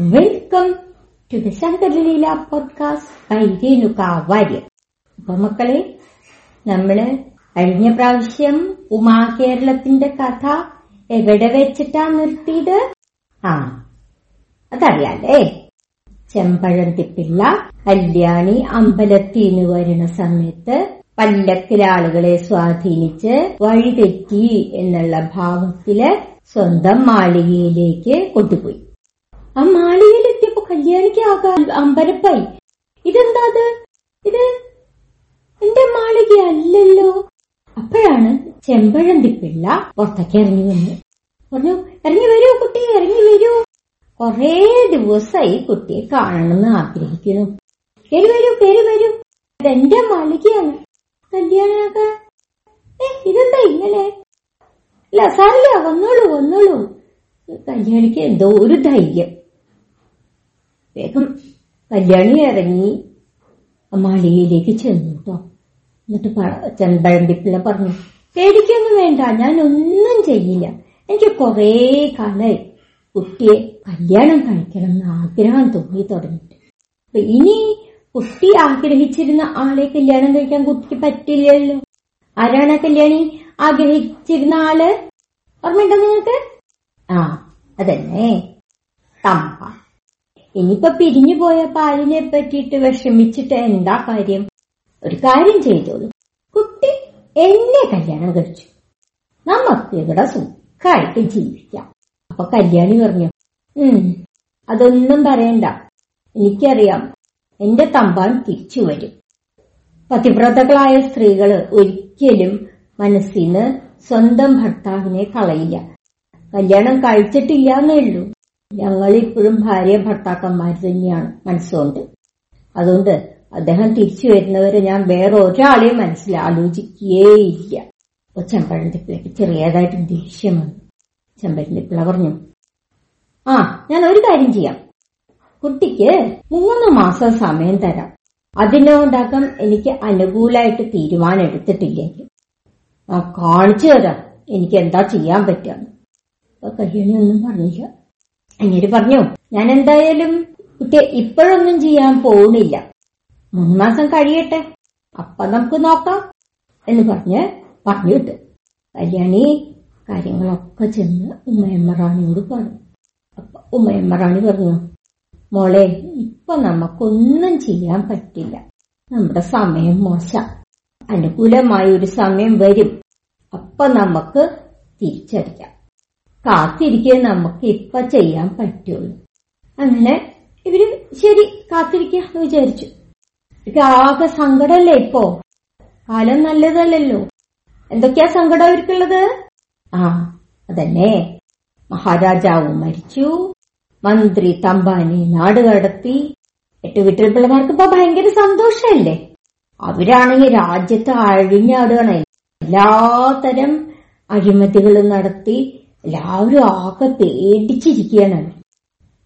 Welcome to the Shankaraleela podcast by Renuka Warrier മക്കളെ നമ്മൾ കഴിഞ്ഞ പ്രാവശ്യം ഉമാ കേരളത്തിന്റെ കഥ എവിടെ വെച്ചിട്ടാ നിർത്തിയത്? ആ അതറിയാലേ ചെമ്പഴന്തിപ്പിള്ള കല്യാണി അമ്പലത്തിൽ നിന്ന് വരുന്ന സമയത്ത് പല്ലക്കിലെ ആളുകളെ സ്വാധീനിച്ച് വഴിതെറ്റി എന്നുള്ള ഭാവത്തിൽ സ്വന്തം മാളികയിലേക്ക് കൊണ്ടുപോയി. ആ മാളികയിലെത്തിയപ്പോ കല്യാണിക്ക് ആകാ അമ്പരപ്പായി. ഇതെന്താ അത്? ഇത് എന്റെ മാളിക അല്ലല്ലോ. അപ്പോഴാണ് ചെമ്പഴന്തി പിള്ള പുറത്തേക്ക് ഇറങ്ങി വന്നു പറഞ്ഞു ഇറങ്ങി വരൂ കുട്ടി ഇറങ്ങി വരൂ. കൊറേ ദിവസമായി കുട്ടിയെ കാണണമെന്ന് ആഗ്രഹിക്കുന്നു. കയറി വരൂ കയറി വരൂ. ഇതെന്റെ മാളികയാണ്. കല്യാണാക്ക ഏ ഇതെന്താ ഇങ്ങനെ അല്ല സാറില്ല വന്നോളൂ വന്നോളൂ. കല്യാണിക്ക് എന്തോ ഒരു ധൈര്യം. വേഗം കല്യാണി ഇറങ്ങി മാളികയിലേക്ക് ചെന്നു കേട്ടോ എന്നിട്ട് ചെമ്പഴമ്പിപ്പിള്ള പറഞ്ഞു പേടിക്കൊന്നും വേണ്ട ഞാൻ ഒന്നും ചെയ്യില്ല. എനിക്ക് കുറേ കാലായി. കുട്ടിയെ കല്യാണം കഴിക്കണം എന്ന് ആഗ്രഹം തോന്നി തുടങ്ങിയിട്ട്. അപ്പൊ ഇനി കുട്ടി ആഗ്രഹിച്ചിരുന്ന ആളെ കല്യാണം കഴിക്കാൻ കുട്ടിക്ക് പറ്റില്ലല്ലോ. ആരാണ് കല്യാണി? ആഗ്രഹിച്ചിരുന്ന ആൾ? ഓർമ്മയുണ്ടോ നിങ്ങൾക്ക്? ആ അതന്നെ. തമ്പ ഇനിയിപ്പൊ പിരിഞ്ഞു പോയ പാലിനെ പറ്റിയിട്ട് വിഷമിച്ചിട്ട് എന്താ കാര്യം? ഒരു കാര്യം ചെയ്തോളൂ. കുട്ടി എന്നെ കല്യാണം കഴിച്ചു. നമുക്ക് ഇവിടെ സുഖമായിട്ട് ജീവിക്കാം. അപ്പൊ കല്യാണി പറഞ്ഞു ഉം അതൊന്നും പറയണ്ട. എനിക്കറിയാം എന്റെ തമ്പാൻ തിരിച്ചു വരും. പതിവ്രതകളായ സ്ത്രീകൾ ഒരിക്കലും മനസ്സിന് സ്വന്തം ഭർത്താവിനെ കളയില്ല. കല്യാണം കഴിച്ചിട്ടില്ല എന്നേ ഉള്ളൂ. ഞങ്ങൾ ഇപ്പോഴും ഭാര്യ ഭർത്താക്കന്മാർ തന്നെയാണ്. മനസ്സുകൊണ്ട്. അതുകൊണ്ട് അദ്ദേഹം തിരിച്ചു വരുന്നവരെ ഞാൻ വേറെ ഒരാളെയും മനസ്സിൽ ആലോചിക്കുകയേയില്ല അപ്പൊ ചെമ്പഴന്തിപ്പിളയ്ക്ക് ചെറിയതായിട്ട് ദേഷ്യം വന്നു ചെമ്പഴന്തിപ്പിള പറഞ്ഞു ആ ഞാൻ ഒരു കാര്യം ചെയ്യാം. കുട്ടിക്ക് മൂന്ന് മാസം സമയം തരാം. അതിനോടകം എനിക്ക് അനുകൂലമായിട്ട് തീരുമാനം എടുത്തിട്ടില്ലെങ്കിൽ ആ കാണിച്ചു തരാം. എനിക്ക് എന്താ ചെയ്യാൻ പറ്റുക? കല്യാണി ഒന്നും പറഞ്ഞില്ല. അങ്ങേര് പറഞ്ഞു ഞാൻ എന്തായാലും കുട്ടിയെ ഇപ്പോഴൊന്നും ചെയ്യാൻ പോകുന്നില്ല മൂന്ന് മാസം കഴിയട്ടെ. അപ്പൊ നമുക്ക് നോക്കാം. എന്ന് പറഞ്ഞ് പറഞ്ഞു വിട്ടു. കല്യാണി കാര്യങ്ങളൊക്കെ ചെന്ന് ഉമ്മയമ്മ റാണിയോട് പറഞ്ഞു. അപ്പൊ ഉമ്മയമ്മ റാണി പറഞ്ഞു മോളെ ഇപ്പൊ നമുക്കൊന്നും ചെയ്യാൻ പറ്റില്ല. നമ്മുടെ സമയം മോശ. അനുകൂലമായ ഒരു സമയം വരും. അപ്പൊ നമുക്ക് തിരിച്ചടിക്കാം. കാത്തിരിക്കാൻ നമുക്ക് ഇപ്പൊ ചെയ്യാൻ പറ്റുള്ളൂ. അങ്ങനെ ഇവർ ശരി കാത്തിരിക്കുക എന്ന് വിചാരിച്ചു. ഇവർക്ക് ആകെ സങ്കടമല്ലേ ഇപ്പോ? കാലം നല്ലതല്ലല്ലോ. എന്തൊക്കെയാ സങ്കടം അവർക്കുള്ളത്? ആ അതന്നെ. മഹാരാജാവ് മരിച്ചു. മന്ത്രി തമ്പാനെ നാട് കടത്തി. എട്ട് വീട്ടിൽ പിള്ളമാർക്ക് ഇപ്പൊ ഭയങ്കര സന്തോഷമല്ലേ അവരാണെങ്കിൽ രാജ്യത്ത് അഴിഞ്ഞാടുകയാണ്. എല്ലാത്തരം അഴിമതികളും നടത്തി എല്ലാവരും ആകെ പേടിച്ചിരിക്കുകയാണ്.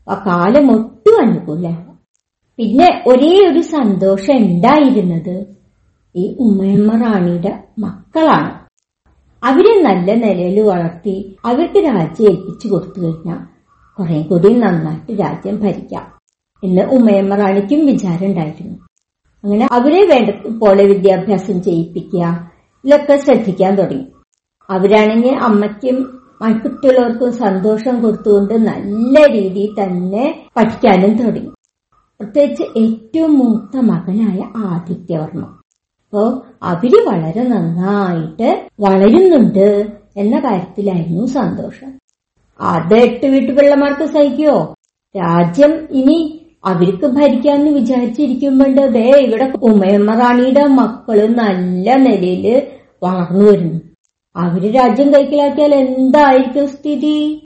ആ കാലം ഒട്ടും അനുകൂല പിന്നെ ഒരേ ഒരു സന്തോഷം ഉണ്ടായിരുന്നത് ഈ ഉമ്മയമ്മ റാണിയുടെ മക്കളാണ്. അവരെ നല്ല നിലയിൽ വളർത്തി അവർക്ക് രാജ്യം ഏൽപ്പിച്ചു കൊടുത്തു കഴിഞ്ഞാൽ കുറെ കൂടി നന്നായിട്ട് രാജ്യം ഭരിക്കാം എന്ന് ഉമ്മയമ്മ റാണിക്കും വിചാരം ഉണ്ടായിരുന്നു. അങ്ങനെ അവരെ വേണ്ട പോലെ വിദ്യാഭ്യാസം ചെയ്യിപ്പിക്കുക ഇതൊക്കെ ശ്രദ്ധിക്കാൻ തുടങ്ങി. അവരാണെങ്കിൽ അമ്മയ്ക്കും കുട്ടികളവർക്കും സന്തോഷം കൊടുത്തുകൊണ്ട് നല്ല രീതിയിൽ തന്നെ പഠിക്കാനും തുടങ്ങി. പ്രത്യേകിച്ച് ഏറ്റവും മൂത്ത മകനായ ആദിത്യവർമ്മ. അപ്പോ അവർ വളരെ നന്നായിട്ട് വളരുന്നുണ്ട് എന്ന കാര്യത്തിലായിരുന്നു സന്തോഷം. അത് എട്ട് വീട്ടുപിള്ളമാർക്ക് സഹിക്കുവോ രാജ്യം ഇനി അവർക്ക് ഭരിക്കാന്ന് വിചാരിച്ചിരിക്കുമ്പോണ്ട് ദേ ഇവിടെ ഉമയമ്മ റാണിയുടെ മക്കൾ നല്ല നിലയിൽ വളർന്നു വരുന്നു. അവർ രാജ്യം കൈക്കലാക്കിയാൽ എന്തായിരിക്കും സ്ഥിതി?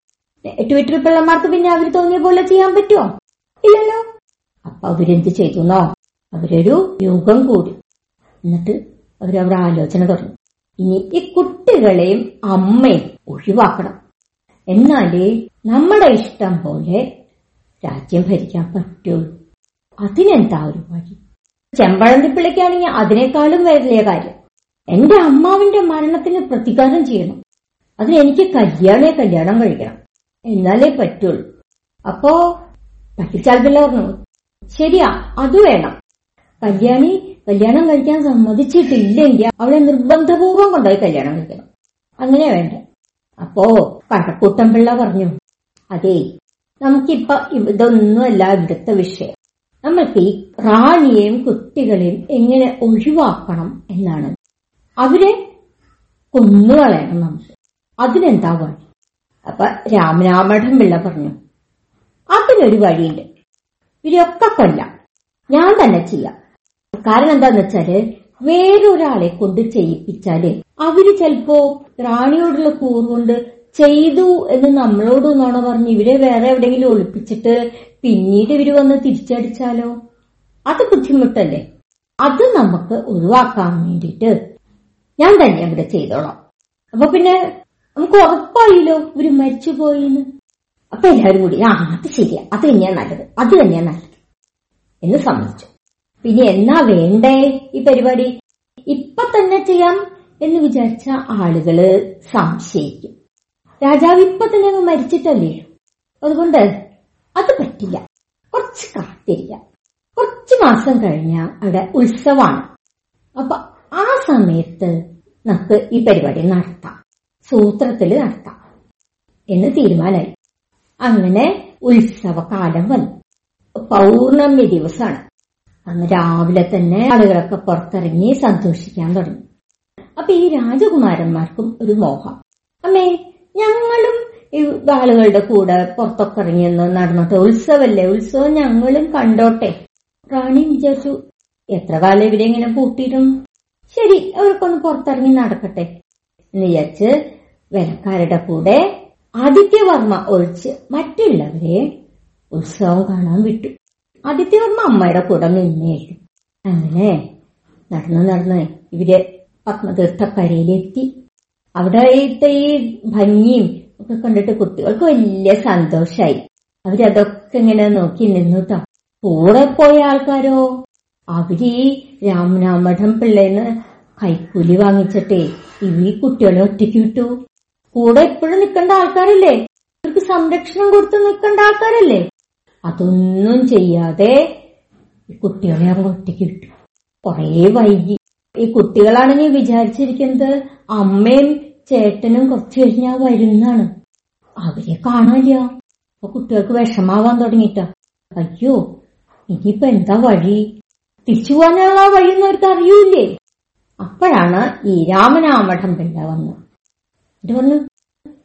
ട്വിറ്റർ പിള്ളമാർക്ക് പിന്നെ അവർ തോന്നിയ പോലെ ചെയ്യാൻ പറ്റുമോ ഇല്ലല്ലോ. അപ്പൊ അവരെന്ത് ചെയ്തുന്നോ? അവരൊരു യോഗം കൂടി. എന്നിട്ട് അവരവരുടെ ആലോചന തുടങ്ങി. ഇനി ഈ കുട്ടികളെയും അമ്മയും ഒഴിവാക്കണം. എന്നാലേ നമ്മുടെ ഇഷ്ടം പോലെ രാജ്യം ഭരിക്കാൻ പറ്റുള്ളൂ. അതിനെന്താ ഒരു വഴി? ചെമ്പഴന്തിപ്പിള്ളിക്കാണെങ്കിൽ അതിനേക്കാളും വലിയ കാര്യം. എന്റെ അമ്മാവിന്റെ മരണത്തിന് പ്രതികാരം ചെയ്യണം. അതിന് എനിക്ക് കല്യാണേ കല്യാണം കഴിക്കണം. എന്നാലേ പറ്റുള്ളൂ. അപ്പോ പറ്റിച്ചാൽ പിള്ള പറഞ്ഞു ശരിയാ അത് വേണം. കല്യാണി കല്യാണം കഴിക്കാൻ സമ്മതിച്ചിട്ടില്ലെങ്കിൽ അവളെ നിർബന്ധപൂർവം കൊണ്ടുപോയി കല്യാണം കഴിക്കണം. അങ്ങനെയാ വേണ്ട. അപ്പോ കഴക്കൂട്ടം പിള്ള പറഞ്ഞു അതേ നമുക്കിപ്പൊ ഇതൊന്നുമല്ല ഇവിടുത്തെ വിഷയം. നമ്മൾക്ക് ഈ റാണിയെയും കുട്ടികളെയും എങ്ങനെ ഒഴിവാക്കണം എന്നാണ്. അവരെ കൊന്നുകളയണം നമുക്ക് അതിനെന്താ വഴി? അപ്പൊ രാമരാമഠം പിള്ള പറഞ്ഞു അതിനൊരു വഴിയുണ്ട്. ഇവരൊക്കെ കൊല്ലാം. ഞാൻ തന്നെ ചെയ്യാം. കാരണം എന്താന്ന് വെച്ചാൽ വേറൊരാളെ കൊണ്ട് ചെയ്യിപ്പിച്ചാൽ അവർ ചിലപ്പോ റാണിയോടുള്ള കൂറുകൊണ്ട് ചെയ്തു എന്ന് നമ്മളോട് നോണ പറഞ്ഞു ഇവരെ വേറെ എവിടെയെങ്കിലും ഒളിപ്പിച്ചിട്ട് പിന്നീട് ഇവർ വന്ന് തിരിച്ചടിച്ചാലോ? അത് ബുദ്ധിമുട്ടല്ലേ? അത് നമുക്ക് ഒഴിവാക്കാൻ വേണ്ടിയിട്ട് ഞാൻ തന്നെ ഇവിടെ ചെയ്തോളാം. അപ്പൊ പിന്നെ നമുക്ക് ഉറപ്പായില്ലോ ഇവർ മരിച്ചുപോയിന്ന് അപ്പൊ എല്ലാവരും കൂടി ആ അത് ശരിയാ അത് തന്നെയാ നല്ലത് അത് തന്നെയാ നല്ലത് എന്ന് സമ്മതിച്ചു. പിന്നെ എന്നാ വേണ്ടേ ഈ പരിപാടി? ഇപ്പൊ തന്നെ ചെയ്യാം എന്ന് വിചാരിച്ച ആളുകൾ സംശയിക്കും. രാജാവ് ഇപ്പൊ തന്നെ അങ്ങ് മരിച്ചിട്ടല്ലേ? അതുകൊണ്ട് അത് പറ്റില്ല. കുറച്ച് കാത്തിരിക്കാം. കുറച്ച് മാസം കഴിഞ്ഞ അവിടെ ഉത്സവമാണ് അപ്പൊ ആ സമയത്ത് നമുക്ക് ഈ പരിപാടി നടത്താം. സൂത്രത്തിൽ നടത്താം. എന്ന് തീരുമാനമായി അങ്ങനെ ഉത്സവകാലം വന്നു. പൗർണമി ദിവസമാണ് അന്ന് രാവിലെ തന്നെ ആളുകളൊക്കെ പുറത്തിറങ്ങി സന്തോഷിക്കാൻ തുടങ്ങി. അപ്പൊ ഈ രാജകുമാരന്മാർക്കും ഒരു മോഹം. അമ്മേ ഞങ്ങളും ഈ ആളുകളുടെ കൂടെ പുറത്തൊക്കെ ഇറങ്ങിയെന്ന് നടന്നോട്ടെ. ഉത്സവല്ലേ? ഉത്സവം ഞങ്ങളും കണ്ടോട്ടെ. റാണി വിചാരിച്ചു എത്ര കാലം ഇവരെ ഇങ്ങനെ പൂട്ടിയിടും ശരി അവർക്കൊന്ന് പുറത്തിറങ്ങി നടക്കട്ടെ. എന്ന് വിചാരിച്ച് വേലക്കാരുടെ കൂടെ ആദിത്യവർമ്മ ഒഴിച്ച് മറ്റുള്ളവരെ ഉത്സവം കാണാൻ വിട്ടു. ആദിത്യവർമ്മ അമ്മയുടെ കൂടെ നിന്നേക്കും അങ്ങനെ നടന്നു നടന്ന് ഇവർ പത്മതീർത്ഥക്കരയിലെത്തി. അവിടെ ഈ ഭംഗിയും ഒക്കെ കണ്ടിട്ട് കുട്ടികൾക്ക് വലിയ സന്തോഷായി. അവരതൊക്കെ ഇങ്ങനെ നോക്കി നിന്നുട്ടോ കൂടെ പോയ ആൾക്കാരോ? അവർ ഈ രാമനാമഠം പിള്ളേന്ന് കൈക്കൂലി വാങ്ങിച്ചിട്ടേ ഈ കുട്ടികളെ ഒറ്റയ്ക്ക് വിട്ടു. കൂടെ എപ്പോഴും നിൽക്കേണ്ട ആൾക്കാരല്ലേ? അവർക്ക് സംരക്ഷണം കൊടുത്ത് നിൽക്കേണ്ട ആൾക്കാരല്ലേ? അതൊന്നും ചെയ്യാതെ ഈ കുട്ടികളെ അങ്ങ് ഒറ്റയ്ക്ക് വിട്ടു. കൊറേ വൈകി. ഈ കുട്ടികളാണ് കുട്ടികളാണെങ്കിൽ വിചാരിച്ചിരിക്കുന്നത് അമ്മയും ചേട്ടനും കുറച്ചു കഴിഞ്ഞാ വരുന്നാണ് അവരെ കാണാനില്ല. അപ്പൊ കുട്ടികൾക്ക് വിഷമാവാൻ തുടങ്ങിട്ട അയ്യോ ഇനിയിപ്പൊ എന്താ വഴി? തിരിച്ചു പോകാനുള്ള വഴിയൊന്നും അവർക്ക് അറിയൂലേ അപ്പോഴാണ് ഈ രാമനാമഠം പിള്ള വന്നത്. എന്നിട്ട് പറഞ്ഞു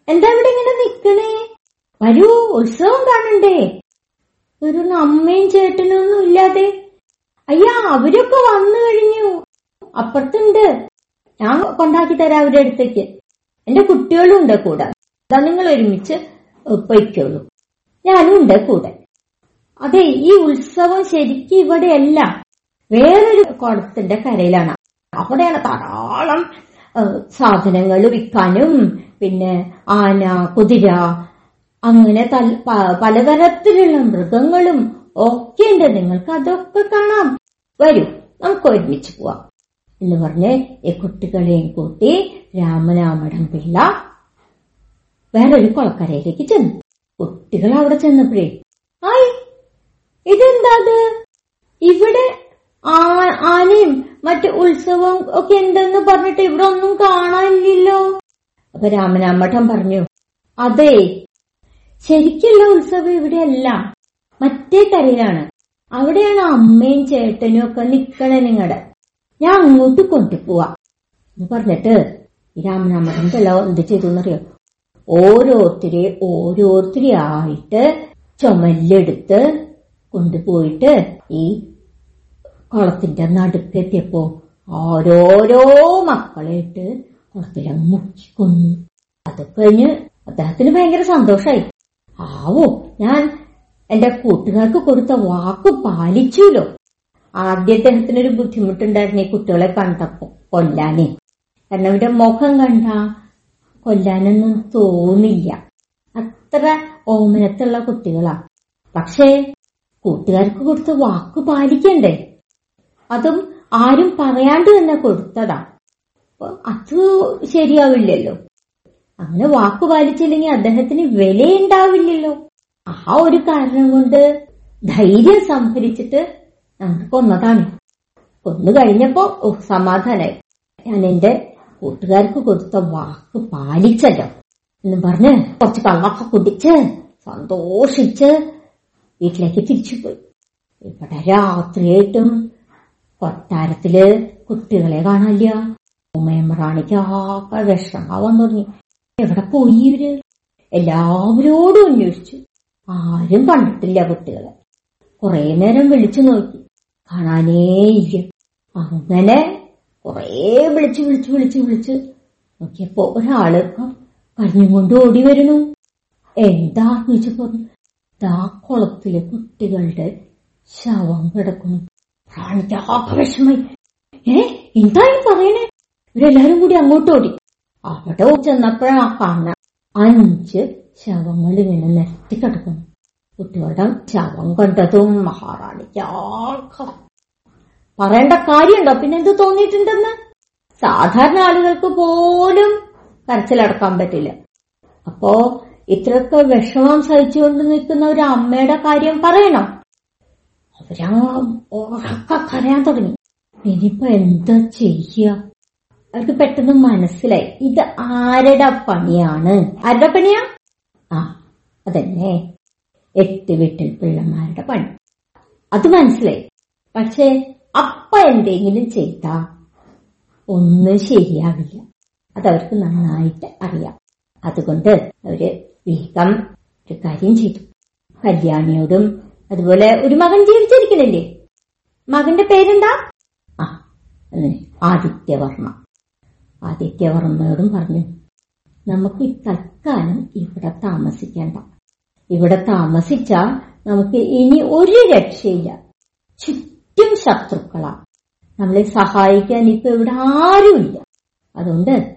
എന്താ ഇവിടെ ഇങ്ങനെ നിക്കണേ? വരൂ ഉത്സവം കാണണ്ടേ? ഒരു അമ്മയും ചേട്ടനും ഒന്നും ഇല്ലാതെ. അയ്യാ അവരൊക്കെ വന്നു കഴിഞ്ഞു. അപ്പുറത്തുണ്ട്. ഞാൻ കൊണ്ടാക്കി തരാം അവരുടെ അടുത്തേക്ക്. എന്റെ കുട്ടികളും ഉണ്ട് കൂടെ. അതാ നിങ്ങൾ ഒരുമിച്ച് പൊയ്ക്കോളൂ. ഞാനും ഉണ്ട് കൂടെ. അതെ ഈ ഉത്സവം ശരിക്കും ഇവിടെയല്ല. വേറൊരു കുളത്തിന്റെ കരയിലാണ്. അവിടെയാണ് ധാരാളം സാധനങ്ങൾ വിൽക്കാനും പിന്നെ ആന കുതിര അങ്ങനെ പലതരത്തിലുള്ള മൃഗങ്ങളും ഒക്കെ ഉണ്ട്. നിങ്ങൾക്ക് അതൊക്കെ കാണാം. വരൂ നമുക്ക് ഒരുമിച്ച് പോവാം. എന്ന് പറഞ്ഞ് ഈ കുട്ടികളെയും കൂട്ടി രാമനാമടം പിള്ള വേറൊരു കുളക്കരയിലേക്ക് ചെന്നു. കുട്ടികൾ അവിടെ ചെന്നപ്പോഴേ ആയി ഇതെന്താ ഇവിടെ ആനയും മറ്റു ഉത്സവം ഒക്കെ ഉണ്ടെന്ന് പറഞ്ഞിട്ട് ഇവിടെ ഒന്നും കാണാനില്ലല്ലോ. അപ്പൊ രാമനാമഠം പറഞ്ഞു അതെ ശരിക്കുള്ള ഉത്സവം ഇവിടെയല്ല മറ്റേ കരയിലാണ്. അവിടെയാണ് അമ്മയും ചേട്ടനും ഒക്കെ നിക്കണേ നിങ്ങടെ. ഞാൻ അങ്ങോട്ട് കൊണ്ടുപോവാ. എന്ന് പറഞ്ഞിട്ട് രാമനാമഠം പിള്ള എന്ത് ചെയ്തു എന്നറിയോ ഓരോരുത്തരെ ഓരോരുത്തരെ ആയിട്ട് ചുമല്ലെടുത്ത് കൊണ്ടുപോയിട്ട് ഈ കുളത്തിന്റെ നടുക്കെത്തിയപ്പോ ഓരോരോ മക്കളെയിട്ട് കുളത്തിലെ മുക്കിക്കൊന്നു. അത് കഴിഞ്ഞ് അദ്ദേഹത്തിന് ഭയങ്കര സന്തോഷായി. ആവോ ഞാൻ എന്റെ കൂട്ടുകാർക്ക് കൊടുത്ത വാക്ക് പാലിച്ചുല്ലോ ആദ്യ അദ്ദേഹത്തിനൊരു ബുദ്ധിമുട്ടുണ്ടായിരുന്നു കുട്ടികളെ കണ്ടപ്പോ കൊല്ലാനേ. കാരണം അവരുടെ മുഖം കണ്ട കൊല്ലാനൊന്നും തോന്നില്ല. അത്ര ഓമനത്തുള്ള കുട്ടികളാ. പക്ഷേ കൂട്ടുകാർക്ക് കൊടുത്ത വാക്ക് പാലിക്കണ്ടേ? അതും ആരും പറയാണ്ട് തന്നെ കൊടുത്തതാ. അത് ശരിയാവില്ലല്ലോ. അങ്ങനെ വാക്കു പാലിച്ചില്ലെങ്കിൽ അദ്ദേഹത്തിന് വിലയുണ്ടാവില്ലല്ലോ. ആ ഒരു കാരണം കൊണ്ട് ധൈര്യം സംഭരിച്ചിട്ട് ഞങ്ങൾ കൊന്നതാണ്. കൊന്നു കഴിഞ്ഞപ്പോ സമാധാനായി. ഞാൻ എന്റെ കൂട്ടുകാർക്ക് കൊടുത്ത വാക്ക് പാലിച്ചല്ലോ എന്ന് പറഞ്ഞ് കുറച്ച് കള്ളൊക്കെ കുടിച്ച് സന്തോഷിച്ച് വീട്ടിലേക്ക് തിരിച്ചു തിരിച്ചുപോയി. ഇവിടെ രാത്രിയായിട്ടും കൊട്ടാരത്തിൽ കുട്ടികളെ കാണാനില്ല. ഉമ്മയമ്മറാണിക്ക് ആകെ വിഷമാവാൻ തുടങ്ങി. എവിടെ പോയി ഇവർ? എല്ലാവരോടും അന്വേഷിച്ചു. ആരും കണ്ടിട്ടില്ല കുട്ടികളെ. കുറെ നേരം വിളിച്ചു നോക്കി. കാണാനേ ഇല്ല. അങ്ങനെ കുറെ വിളിച്ച് വിളിച്ച് വിളിച്ച് വിളിച്ച് നോക്കിയപ്പോ ഒരാൾ കരഞ്ഞും കൊണ്ട് ഓടി വരുന്നു. എന്താ ചോദിച്ചു പറഞ്ഞു ദാ കുളത്തിലെ കുട്ടികളുടെ ശവം കിടക്കുന്നു. റാണിക്ക് ആകെ വിഷമായി ഏ എന്തായി പറയണേ? ഇവരെല്ലാരും കൂടി അങ്ങോട്ട് ഓടി. അവിടെ ചെന്നപ്പോഴാ കാണ അഞ്ച് ശവങ്ങൾ ഇങ്ങനെ നെറ്റി കിടക്കുന്നു. കുട്ടികളുടെ ശവം കണ്ടതും മഹാറാണിക്ക് ആകെ പറയേണ്ട കാര്യമുണ്ടോ? പിന്നെ എന്ത് തോന്നിയിട്ടുണ്ടെന്ന്? സാധാരണ ആളുകൾക്ക് പോലും കരച്ചിലടക്കാൻ പറ്റില്ല. അപ്പോ ഇത്രയൊക്കെ വിഷമം സഹിച്ചുകൊണ്ട് നിൽക്കുന്ന ഒരു അമ്മയുടെ കാര്യം പറയണം. അവരാ ഉറക്ക കരയാൻ തുടങ്ങി ഇനിയിപ്പോ എന്താ ചെയ്യ അവർക്ക് പെട്ടെന്ന് മനസ്സിലായി. ഇത് ആരുടെ പണിയാണ്? ആരുടെ പണിയാ? ആ അതന്നെ. എട്ട് വീട്ടിൽ പിള്ളമാരുടെ പണി. അത് മനസ്സിലായി. പക്ഷെ അപ്പ എന്തെങ്കിലും ചെയ്താ ഒന്നും ശരിയാവില്ല. അതവർക്ക് നന്നായിട്ട് അറിയാം. അതുകൊണ്ട് അവർ വേഗം ഒരു കാര്യം ചെയ്തു. കല്യാണിയോടും അതുപോലെ ഒരു മകൻ ജീവിച്ചിരിക്കണില്ലേ മകന്റെ പേരെന്താ? ആ അങ്ങനെ ആദിത്യവർമ്മ. ആദിത്യവർമ്മയോടും പറഞ്ഞു നമുക്ക് തൽക്കാലം ഇവിടെ താമസിക്കേണ്ട. ഇവിടെ താമസിച്ചാ നമുക്ക് ഇനി ഒരു രക്ഷയില്ല. ചുറ്റും ശത്രുക്കളാ. നമ്മളെ സഹായിക്കാൻ ഇപ്പൊ ഇവിടെ ആരുമില്ല അതുകൊണ്ട്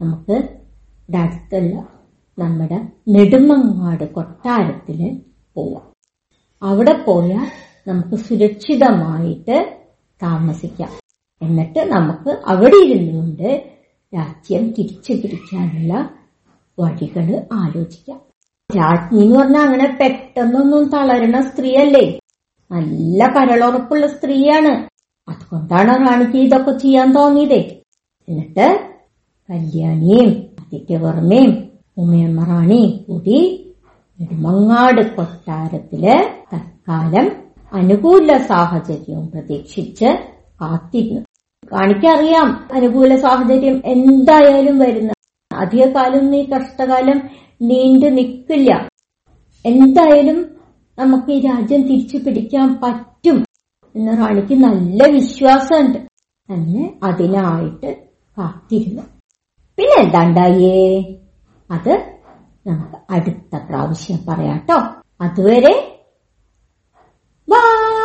നമുക്ക് അടുത്തുള്ള നമ്മുടെ നെടുമങ്ങാട് കൊട്ടാരത്തിൽ പോവാം. അവിടെ പോയാൽ നമുക്ക് സുരക്ഷിതമായിട്ട് താമസിക്കാം. എന്നിട്ട് നമുക്ക് അവിടെ ഇരുന്നുകൊണ്ട് രാജ്യം തിരിച്ചു പിടിക്കാനുള്ള വഴികൾ ആലോചിക്കാം. രാജ്ഞി എന്ന് പറഞ്ഞാൽ അങ്ങനെ പെട്ടെന്നൊന്നും തളരണ സ്ത്രീയല്ലേ? നല്ല കരളുറപ്പുള്ള സ്ത്രീയാണ്. അതുകൊണ്ടാണ് റാണിക്ക് ഇതൊക്കെ ചെയ്യാൻ തോന്നിയതേ. എന്നിട്ട് കല്യാണിയും ആദിത്യവർമ്മയും ഉമയമ്മ റാണി കൂടി നെടുമങ്ങാട് കൊട്ടാരത്തിൽ തൽക്കാലം അനുകൂല സാഹചര്യവും പ്രതീക്ഷിച്ച് കാത്തിരുന്നു. കാണിക്കറിയാം അനുകൂല സാഹചര്യം എന്തായാലും വരുന്ന അധികകാലം ഈ കഷ്ടകാലം നീണ്ടു നിൽക്കില്ല. എന്തായാലും നമുക്ക് ഈ രാജ്യം തിരിച്ചു പിടിക്കാൻ പറ്റും എന്ന് റാണിക്ക് നല്ല വിശ്വാസമുണ്ട്. അങ്ങനെ അതിനായിട്ട് കാത്തിരുന്നു. പിന്നെ എന്താണ്ടായേ? അത് അടുത്ത പ്രാവശ്യം പറയാട്ടോ അതുവരെ ബൈ.